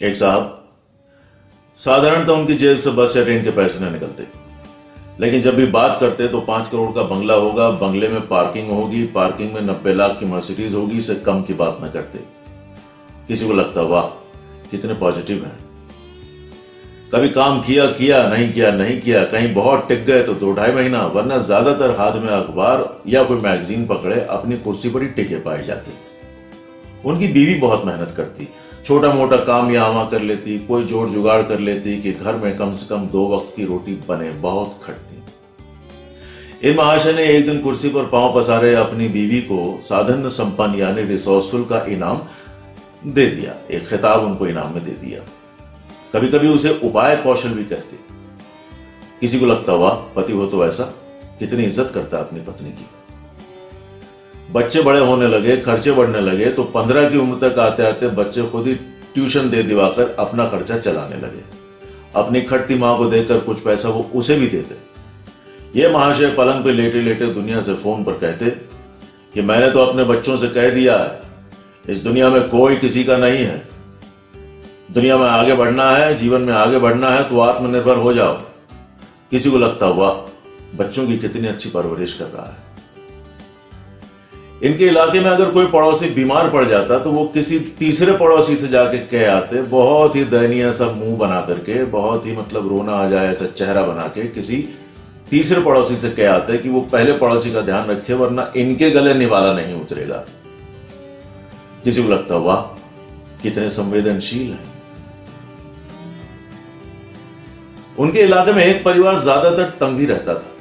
एक साहब साधारणतः उनकी जेब से बस या ट्रेन के पैसे न निकलते। लेकिन जब भी बात करते तो पाँच करोड़ का बंगला होगा, बंगले में पार्किंग होगी, पार्किंग में नब्बे लाख की मर्सिडीज होगी, इससे कम की बात न करते। किसी को लगता, वाह, कितने पॉजिटिव हैं। कभी काम किया किया, नहीं किया नहीं किया, कहीं बहुत टिक गए तो दो ढाई महीना, वरना ज़्यादातर हाथ में अखबार या कोई मैगजीन पकड़े, अपनी कुर्सी पर ही टिके पाए जाते। उनकी बीवी बहुत मेहनत करती छोटा मोटा काम या कर लेती, कोई जोड़ जुगाड़ कर लेती कि घर में कम से कम दो वक्त की रोटी बने, बहुत खटती इन महाशय ने एक दिन कुर्सी पर पाँव पसारे अपनी बीवी को साधन संपन्न यानी रिसोर्सफुल का इनाम दे दिया, एक खिताब उनको इनाम में दे दिया। कभी कभी उसे उपाय कौशल भी कहते। किसी को लगता, वाह, पति हो तो ऐसा, कितनी इज़्ज़त करता अपनी पत्नी की। बच्चे बड़े होने लगे, खर्चे बढ़ने लगे तो पंद्रह की उम्र तक आते आते बच्चे खुद ही ट्यूशन दे दिवाकर अपना खर्चा चलाने लगे। अपनी खटती माँ को देकर कुछ पैसा वो उसे भी देते। ये महाशय पलंग पे लेटे लेटे दुनिया से फ़ोन पर कहते कि मैंने तो अपने बच्चों से कह दिया है, इस दुनिया में कोई किसी का नहीं है। दुनिया में आगे बढ़ना है, जीवन में आगे बढ़ना है तो आत्मनिर्भर हो जाओ। किसी को लगता हुआ बच्चों की कितनी अच्छी परवरिश कर रहा है। इनके इलाके में अगर कोई पड़ोसी बीमार पड़ जाता तो वो किसी तीसरे पड़ोसी से जाके कह आते, बहुत ही दयनीय सा मुँह बना करके, बहुत ही मतलब रोना आ जाए, ऐसा चेहरा बना के किसी तीसरे पड़ोसी से कह आते कि वो पहले पड़ोसी का ध्यान रखे, वरना इनके गले निवाला नहीं उतरेगा। किसी को लगता, वाह, कितने संवेदनशील है। उनके इलाके में एक परिवार ज़्यादातर तंग ही रहता था।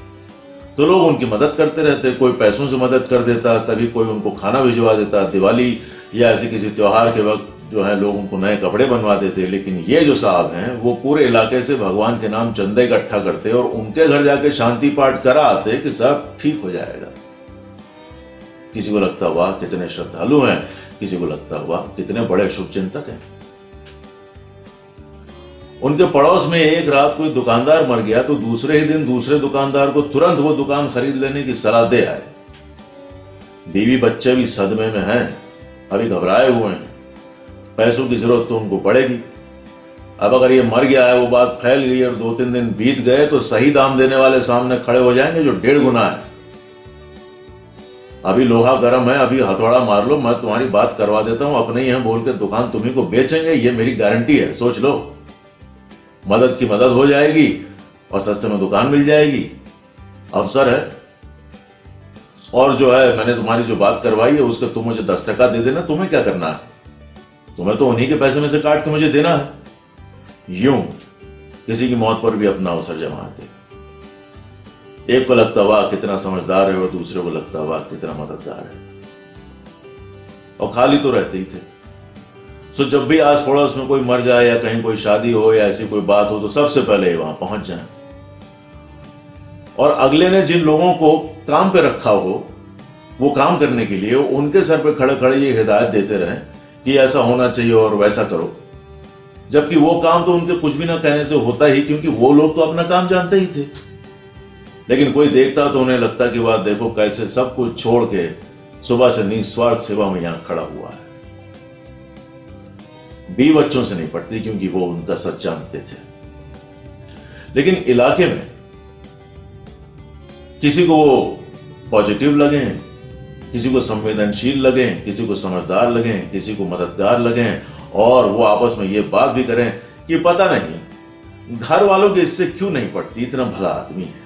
तो लोग उनकी मदद करते रहते, कोई पैसों से मदद कर देता, कभी कोई उनको खाना भिजवा देता, दिवाली या ऐसे किसी त्यौहार के वक्त जो है लोग उनको नए कपड़े बनवा देते, लेकिन ये जो साहब हैं, वो पूरे इलाके से भगवान के नाम चंदा इकट्ठा करते और उनके घर जाके शांति पाठ करा आते कि सब ठीक हो जाएगा। किसी को लगता हुआ कितने श्रद्धालु हैं। किसी को लगता हुआ कितने बड़े शुभ चिंतक हैं। उनके पड़ोस में एक रात कोई दुकानदार मर गया तो दूसरे ही दिन दूसरे दुकानदार को तुरंत वो दुकान खरीद लेने की सलाह दे आए। बीवी बच्चे भी सदमे में हैं, अभी घबराए हुए हैं। पैसों की ज़रूरत तो उनको पड़ेगी। अब अगर ये मर गया है, वो बात फैल गई और दो तीन दिन बीत गए तो सही दाम देने वाले सामने खड़े हो जाएँगे जो डेढ़ गुना है। अभी लोहा गर्म है, अभी हथौड़ा मार लो, मैं तुम्हारी बात करवा देता हूँ, अपने ही बोल के दुकान तुम्ही को बेचेंगे, ये मेरी गारंटी है, सोच लो। मदद की मदद हो जाएगी और सस्ते में दुकान मिल जाएगी। अवसर है और जो है, मैंने तुम्हारी जो बात करवाई है, उसका तुम मुझे दस टका दे देना, तुम्हें क्या करना है? तुम्हें तो उन्हीं के पैसे में से काट के मुझे देना है। यूँ, किसी की मौत पर भी अपना अवसर जमाते एक को लगता हुआ, कितना समझदार है, और दूसरे को लगता हुआ, कितना मददगार है। और खाली तो रहते ही थे। सो जब भी आस पड़ोस में कोई मर जाए या कहीं कोई शादी हो या ऐसी कोई बात हो तो सबसे पहले वहाँ पहुँच जाए। और अगले ने जिन लोगों को काम पे रखा हो, वो काम करने के लिए उनके सर पे खड़े खड़े ये हिदायत देते रहे कि ऐसा होना चाहिए और वैसा करो। जबकि वो काम तो उनके कुछ भी ना कहने से होता ही, क्योंकि वो लोग तो अपना काम जानते ही थे। लेकिन कोई देखता तो उन्हें लगता कि बात देखो कैसे सब कुछ छोड़ के सुबह से निस्वार्थ सेवा में यहाँ खड़ा हुआ है। बी बच्चों से नहीं पढ़ती क्योंकि वो उनका सच जानते थे। लेकिन इलाके में किसी को वो पॉजिटिव लगे, किसी को संवेदनशील लगे, किसी को समझदार लगे, किसी को मददगार लगे और वो आपस में ये बात भी करें कि पता नहीं, घर वालों के इससे क्यों नहीं पड़ती, इतना भला आदमी है।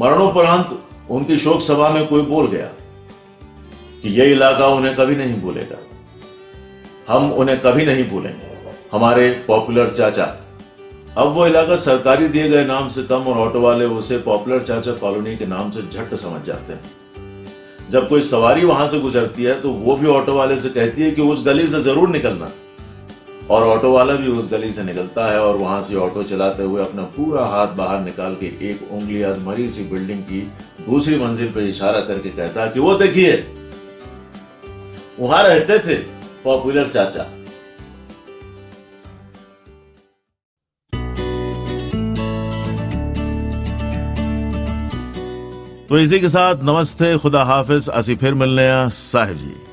मरणोपरांत उनकी शोक सभा में कोई बोल गया कि यह इलाका उन्हें कभी नहीं भूलेगा। हम उन्हें कभी नहीं भूलेंगे। हमारे पॉपुलर चाचा। अब वो इलाका सरकारी दिए गए नाम से कम और ऑटो वाले उसे पॉपुलर चाचा कॉलोनी के नाम से झट समझ जाते हैं। जब कोई सवारी वहाँ से गुजरती है तो वो भी ऑटो वाले से कहती है कि उस गली से ज़रूर निकलना। और ऑटो वाला भी उस गली से निकलता है और वहाँ से ऑटो चलाते हुए अपना पूरा हाथ बाहर निकाल के एक उंगली अधमरी सी बिल्डिंग की दूसरी मंजिल पर इशारा करके कहता है कि वो देखिए, वहाँ रहते थे। पॉपुलर चाचा। तो इसी के साथ नमस्ते, खुदा हाफिज। असी फिर मिलने हैं, साहिब जी।